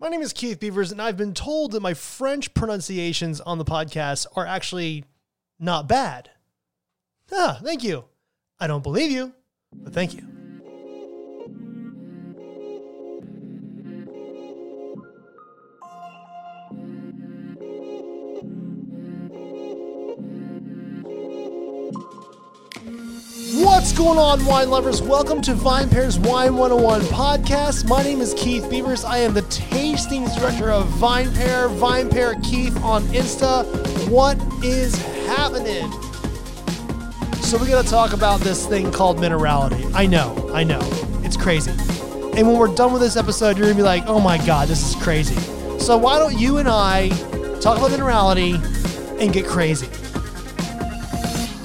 My name is Keith Beavers, and I've been told that my French pronunciations on the podcast are actually not bad. Ah, thank you. I don't believe you, but thank you. Going on, wine lovers? Welcome to Vine Pairs Wine 101 podcast. My name is Keith Beavers. I am the tastings director of Vine Pair, Vine Pair Keith on Insta. What is happening? So, we're to talk about this thing called minerality. I know, I know. It's crazy. And when we're done with this episode, you're going to be like, oh my God, this is crazy. So, why don't you and I talk about minerality and get crazy?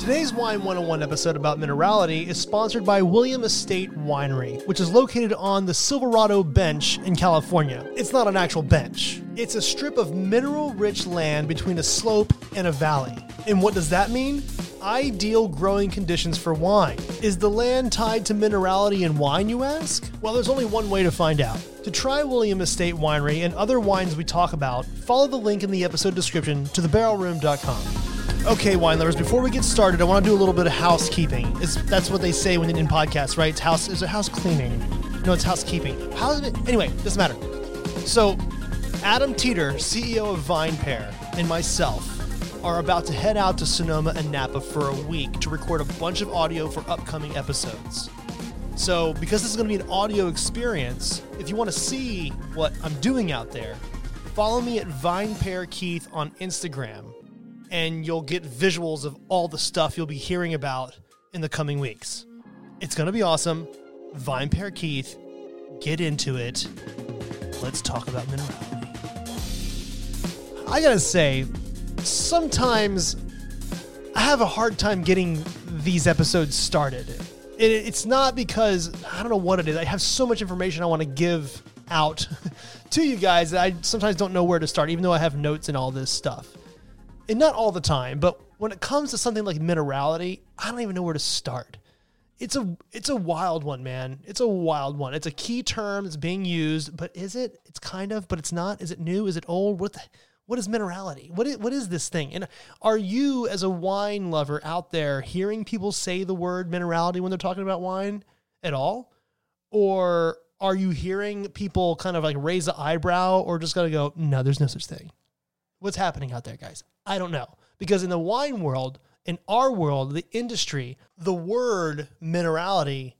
Today's Wine 101 episode about minerality is sponsored by William Estate Winery, which is located on the Silverado Bench in California. It's not an actual bench, it's a strip of mineral rich land between a slope and a valley. And what does that mean? Ideal growing conditions for wine. Is the land tied to minerality in wine, you ask? Well, there's only one way to find out. To try William Estate Winery and other wines we talk about, follow the link in the episode description to thebarrelroom.com. Okay, wine lovers. Before we get started, I want to do a little bit of housekeeping. It's, that's what they say when in podcasts, right? It's house. Is it house cleaning? No, it's housekeeping. How it? Anyway, doesn't matter. So, Adam Teeter, CEO of VinePair, and myself are about to head out to Sonoma and Napa for a week to record a bunch of audio for upcoming episodes. So, because this is going to be an audio experience, if you want to see what I'm doing out there, follow me at VinePair Keith on Instagram and you'll get visuals of all the stuff you'll be hearing about in the coming weeks. It's going to be awesome. VinePair Keith, get into it. Let's talk about minerality. I got to say, sometimes I have a hard time getting these episodes started. It, it's not because I don't know what it is. I have so much information I want to give out to you guys that I sometimes don't know where to start, even though I have notes and all this stuff and not all the time, but when it comes to something like minerality, I don't even know where to start. It's a it's a wild one, man. It's a wild one. It's a key term that's being used, but is it? It's kind of, but it's not. Is it new? Is it old? What the, what is minerality? What is, what is this thing? And are you, as a wine lover out there, hearing people say the word minerality when they're talking about wine at all? Or are you hearing people kind of like raise the eyebrow or just gotta go, no, there's no such thing? What's happening out there, guys? I don't know. Because in the wine world, in our world, the industry, the word minerality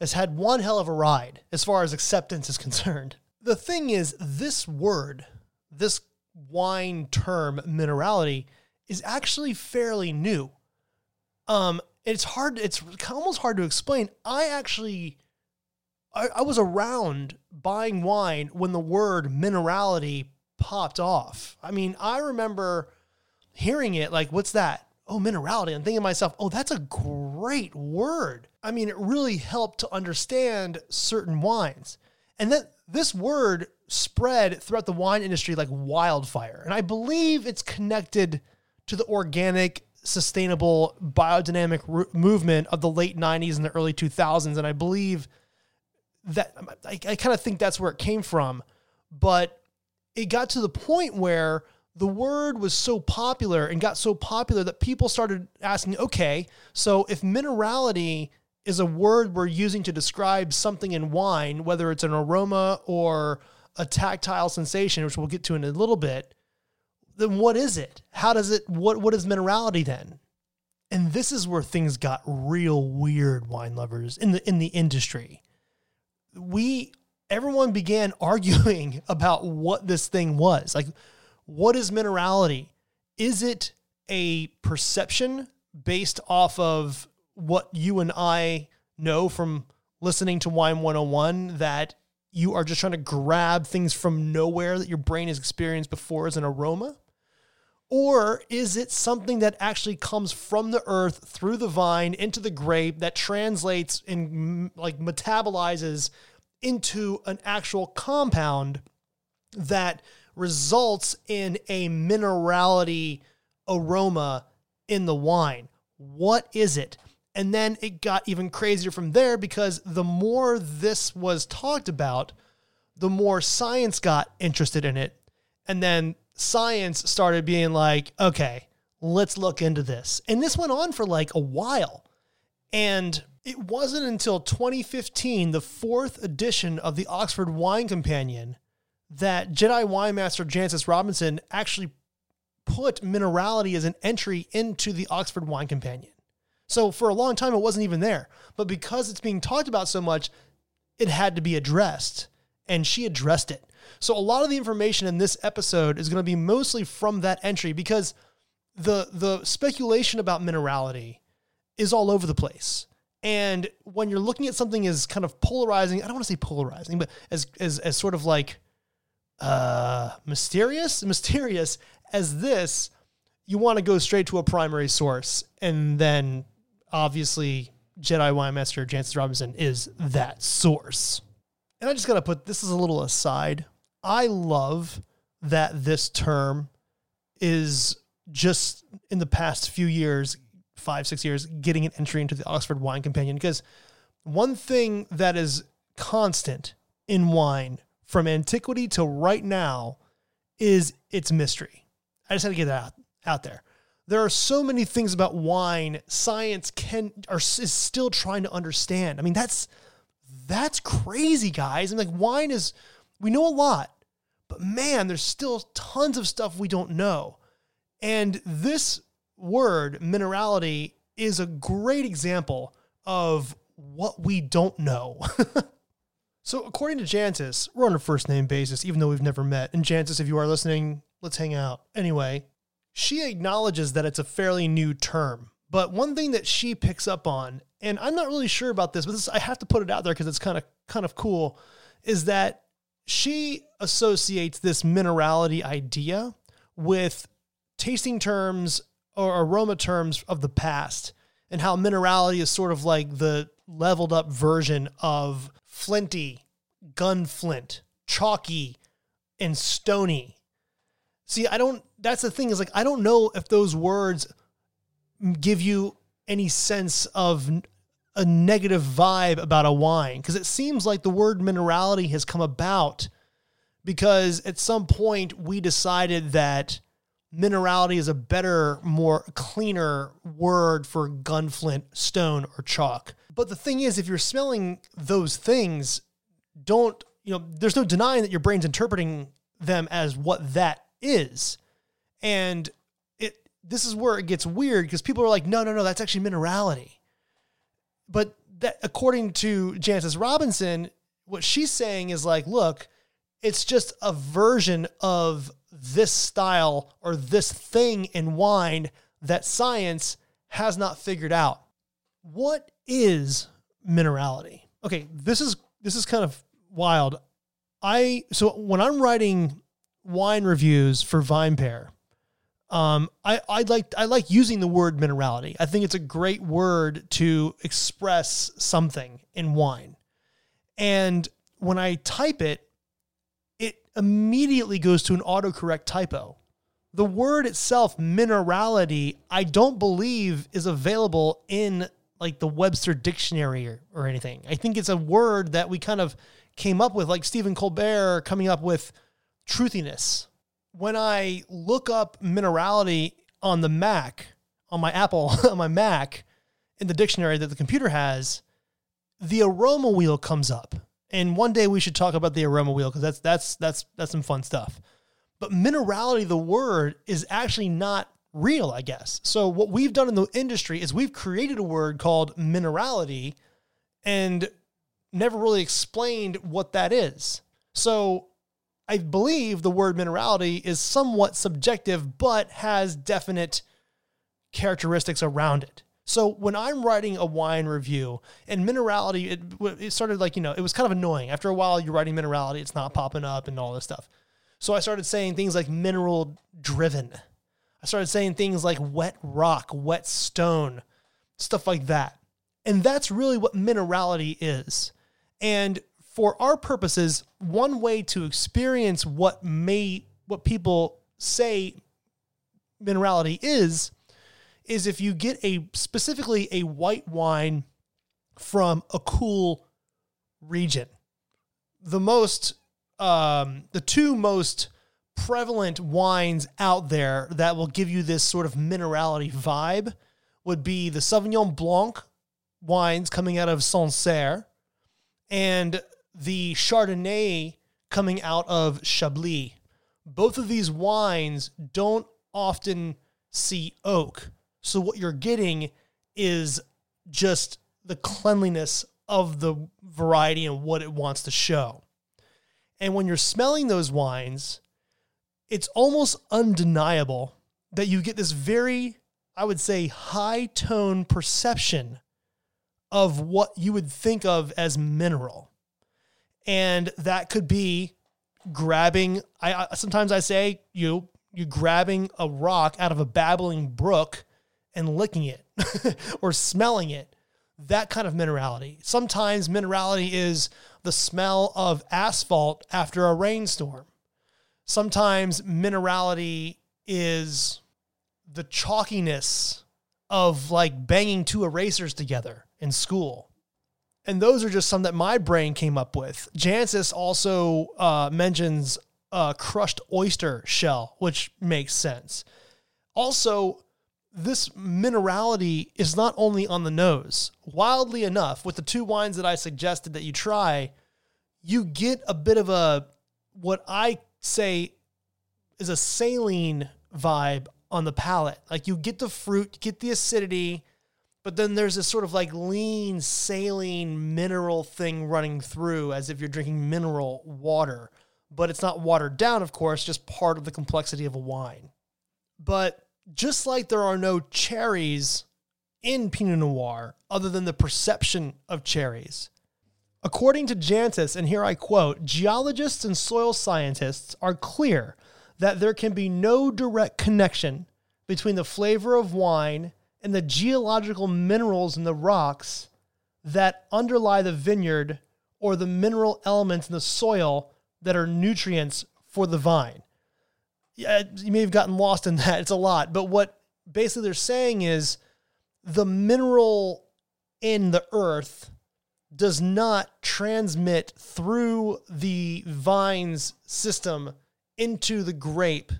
has had one hell of a ride as far as acceptance is concerned. The thing is, this word, this wine term, minerality, is actually fairly new. Um, it's hard, it's almost hard to explain. I actually, I, I was around buying wine when the word minerality popped off. I mean, I remember hearing it like, what's that? Oh, minerality. I'm thinking to myself, oh, that's a great word. I mean, it really helped to understand certain wines. And that this word spread throughout the wine industry like wildfire. And I believe it's connected to the organic, sustainable, biodynamic r- movement of the late 90s and the early 2000s. And I believe that I, I kind of think that's where it came from. But it got to the point where the word was so popular and got so popular that people started asking, okay, so if minerality is a word we're using to describe something in wine, whether it's an aroma or a tactile sensation, which we'll get to in a little bit, then what is it? How does it what what is minerality then? And this is where things got real weird, wine lovers, in the in the industry. We everyone began arguing about what this thing was. Like what is minerality? Is it a perception based off of what you and I know from listening to Wine 101 that you are just trying to grab things from nowhere that your brain has experienced before as an aroma? Or is it something that actually comes from the earth through the vine into the grape that translates and like metabolizes into an actual compound that results in a minerality aroma in the wine. What is it? And then it got even crazier from there because the more this was talked about, the more science got interested in it. And then science started being like, okay, let's look into this. And this went on for like a while. And it wasn't until 2015, the fourth edition of the Oxford Wine Companion, that Jedi wine master Jancis Robinson actually put minerality as an entry into the Oxford Wine Companion. So for a long time, it wasn't even there. But because it's being talked about so much, it had to be addressed. And she addressed it. So a lot of the information in this episode is going to be mostly from that entry because the the speculation about minerality is all over the place. And when you're looking at something as kind of polarizing, I don't want to say polarizing, but as as as sort of like uh mysterious, mysterious as this, you want to go straight to a primary source and then obviously Jedi Wine Master Jancis Robinson is that source. And I just got to put this is a little aside. I love that this term is just in the past few years, five, six years, getting an entry into the Oxford Wine Companion. Because one thing that is constant in wine from antiquity to right now is its mystery. I just had to get that out, out there. There are so many things about wine science can are is still trying to understand. I mean, that's that's crazy, guys. I mean, like wine is we know a lot, but man, there's still tons of stuff we don't know. And this word, minerality, is a great example of what we don't know. so, according to Jancis, we're on a first name basis, even though we've never met. And Jancis, if you are listening, let's hang out. Anyway, she acknowledges that it's a fairly new term. But one thing that she picks up on, and I'm not really sure about this, but this, I have to put it out there because it's kind of kind of cool, is that she associates this minerality idea with tasting terms or aroma terms of the past and how minerality is sort of like the leveled up version of flinty, gun flint, chalky, and stony. See, I don't, that's the thing is like, I don't know if those words give you any sense of a negative vibe about a wine because it seems like the word minerality has come about because at some point we decided that minerality is a better, more cleaner word for gunflint, stone, or chalk. But the thing is, if you're smelling those things, don't, you know, there's no denying that your brain's interpreting them as what that is. And it this is where it gets weird because people are like, no, no, no, that's actually minerality. But that according to Jancis Robinson, what she's saying is like, look, it's just a version of this style or this thing in wine that science has not figured out. What is minerality? Okay, this is this is kind of wild. I so when I'm writing wine reviews for VinePair, um, I I like I like using the word minerality. I think it's a great word to express something in wine. And when I type it, immediately goes to an autocorrect typo. The word itself, minerality, I don't believe is available in like the Webster dictionary or, or anything. I think it's a word that we kind of came up with, like Stephen Colbert coming up with truthiness. When I look up minerality on the Mac, on my Apple, on my Mac, in the dictionary that the computer has, the aroma wheel comes up. And one day we should talk about the aroma wheel because that's that's that's that's some fun stuff. But minerality, the word, is actually not real, I guess. So what we've done in the industry is we've created a word called minerality and never really explained what that is. So I believe the word minerality is somewhat subjective, but has definite characteristics around it. So when I'm writing a wine review and minerality, it, it started like, you know, it was kind of annoying. After a while, you're writing minerality, it's not popping up and all this stuff. So I started saying things like mineral driven. I started saying things like wet rock, wet stone, stuff like that. And that's really what minerality is. And for our purposes, one way to experience what may what people say minerality is is if you get a specifically a white wine from a cool region. The most um, the two most prevalent wines out there that will give you this sort of minerality vibe would be the Sauvignon Blanc wines coming out of Sancerre and the Chardonnay coming out of Chablis. Both of these wines don't often see oak. So what you're getting is just the cleanliness of the variety and what it wants to show. And when you're smelling those wines, it's almost undeniable that you get this very, I would say, high tone perception of what you would think of as mineral. And that could be grabbing, I, I sometimes I say you you grabbing a rock out of a babbling brook and licking it or smelling it. That kind of minerality. Sometimes minerality is the smell of asphalt after a rainstorm. Sometimes minerality is the chalkiness of like banging two erasers together in school. And those are just some that my brain came up with. Jancis also uh, mentions a crushed oyster shell, which makes sense. Also, this minerality is not only on the nose. Wildly enough, with the two wines that I suggested that you try, you get a bit of a what I say is a saline vibe on the palate. Like you get the fruit, get the acidity, but then there's this sort of like lean, saline mineral thing running through as if you're drinking mineral water. But it's not watered down, of course, just part of the complexity of a wine. But just like there are no cherries in Pinot Noir other than the perception of cherries. According to Jancis, and here I quote, geologists and soil scientists are clear that there can be no direct connection between the flavor of wine and the geological minerals in the rocks that underlie the vineyard or the mineral elements in the soil that are nutrients for the vine. Yeah, you may have gotten lost in that. It's a lot. But what basically they're saying is the mineral in the earth does not transmit through the vine's system into the grape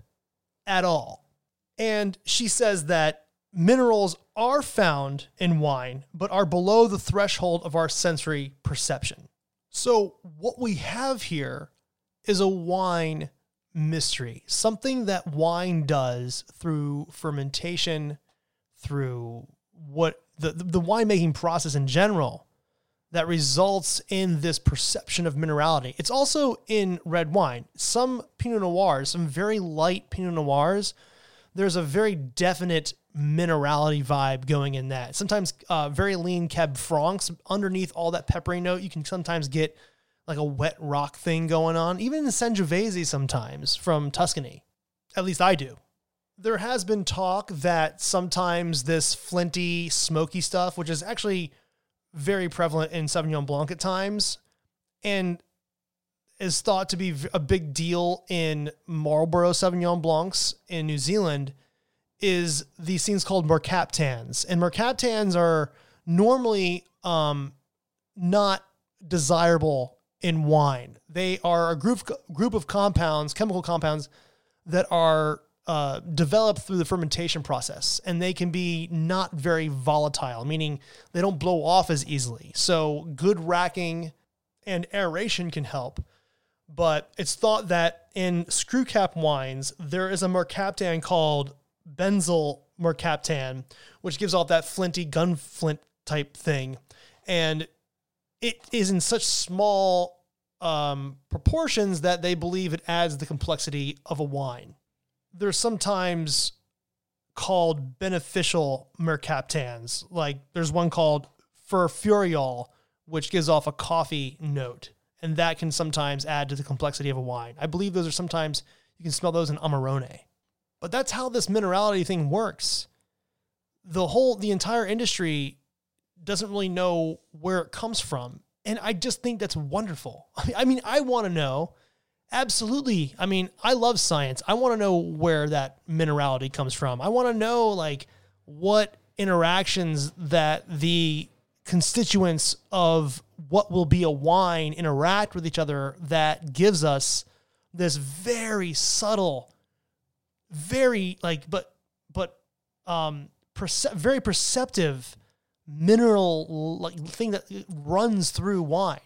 at all. And she says that minerals are found in wine, but are below the threshold of our sensory perception. So, what we have here is a wine mystery, something that wine does through fermentation, through what the, the winemaking process in general that results in this perception of minerality. It's also in red wine. Some Pinot Noirs, some very light Pinot Noirs, there's a very definite minerality vibe going in that. Sometimes uh, very lean Cab Francs underneath all that peppery note, you can sometimes get like a wet rock thing going on, even in Sangiovese sometimes from Tuscany. At least I do. There has been talk that sometimes this flinty, smoky stuff, which is actually very prevalent in Sauvignon Blanc at times, and is thought to be a big deal in Marlborough Sauvignon Blancs in New Zealand, is these things called mercaptans. And mercaptans are normally um, not desirable in wine. They are a group group of compounds, chemical compounds that are uh, developed through the fermentation process, and they can be not very volatile, meaning they don't blow off as easily. So, good racking and aeration can help. But it's thought that in screw cap wines, there is a mercaptan called benzyl mercaptan, which gives off that flinty gun flint type thing. And it is in such small um, proportions that they believe it adds the complexity of a wine they're sometimes called beneficial mercaptans. Like there's one called furfurylthiol, which gives off a coffee note, and that can sometimes add to the complexity of a wine. I believe those are sometimes you can smell those in Amarone. But that's how this minerality thing works. The whole the entire industry doesn't really know where it comes from. And I just think that's wonderful. I mean, I want to know Absolutely. I mean, I love science. I want to know where that minerality comes from. I want to know like what interactions that the constituents of what will be a wine interact with each other that gives us this very subtle, very like, but, but, um, perce- very perceptive mineral like thing that runs through wine.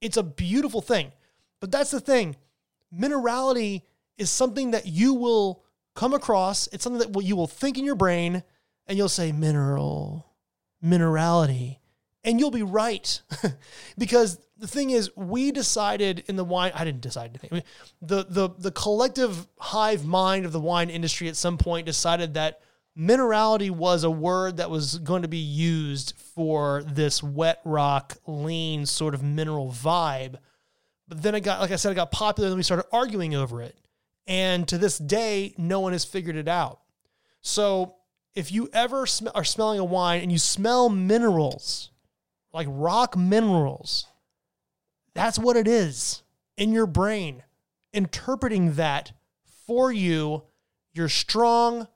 It's a beautiful thing. But that's the thing. Minerality is something that you will come across. It's something that you will think in your brain and you'll say mineral, minerality, and you'll be right. because the thing is, we decided in the wine, I didn't decide anything. The, the, the collective hive mind of the wine industry at some point decided that minerality was a word that was going to be used for this wet rock, lean sort of mineral vibe. But then it got, like I said, it got popular and we started arguing over it. And to this day, no one has figured it out. So if you ever sm- are smelling a wine and you smell minerals, like rock minerals, that's what it is in your brain, interpreting that for you, your strong,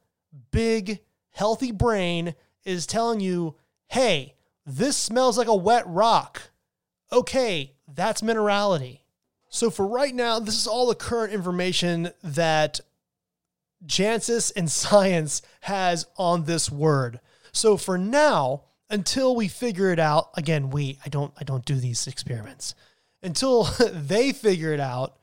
big, healthy brain is telling you, hey, this smells like a wet rock. Okay, that's minerality. So for right now, this is all the current information that Jancis and science has on this word. So for now, until we figure it out, again, we I don't I don't do these experiments. Until they figure it out,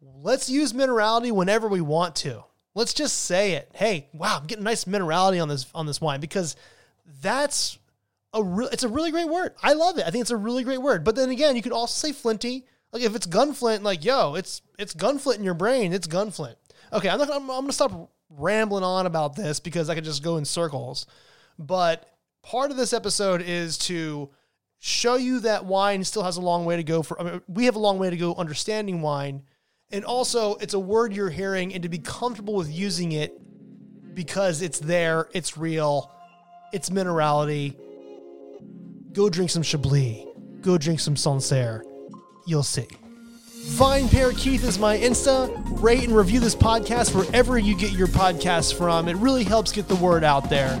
let's use minerality whenever we want to. Let's just say it. Hey, wow, I'm getting nice minerality on this on this wine because that's a real it's a really great word. I love it. I think it's a really great word. But then again, you could also say flinty. Like if it's gunflint, like yo, it's it's gunflint in your brain. It's gunflint. Okay, I'm not. I'm, I'm gonna stop rambling on about this because I could just go in circles. But part of this episode is to show you that wine still has a long way to go. For I mean, we have a long way to go understanding wine, and also it's a word you're hearing, and to be comfortable with using it because it's there, it's real, it's minerality. Go drink some Chablis. Go drink some Sancerre. You'll see. Vine Pair Keith is my Insta. Rate and review this podcast wherever you get your podcasts from. It really helps get the word out there.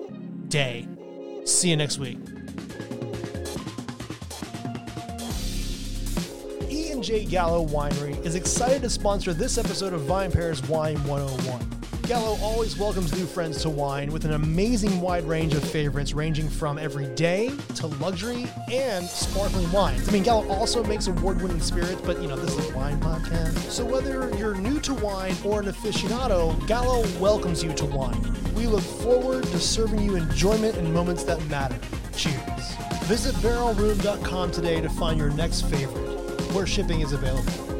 day. See you next week. E and J Gallo Winery is excited to sponsor this episode of Vine Pairs Wine 101. Gallo always welcomes new friends to wine with an amazing wide range of favorites ranging from everyday to luxury and sparkling wines. I mean, Gallo also makes award-winning spirits, but you know, this is a wine podcast. So whether you're new to wine or an aficionado, Gallo welcomes you to wine. We look forward to serving you enjoyment in moments that matter. Cheers. Visit barrelroom.com today to find your next favorite, where shipping is available.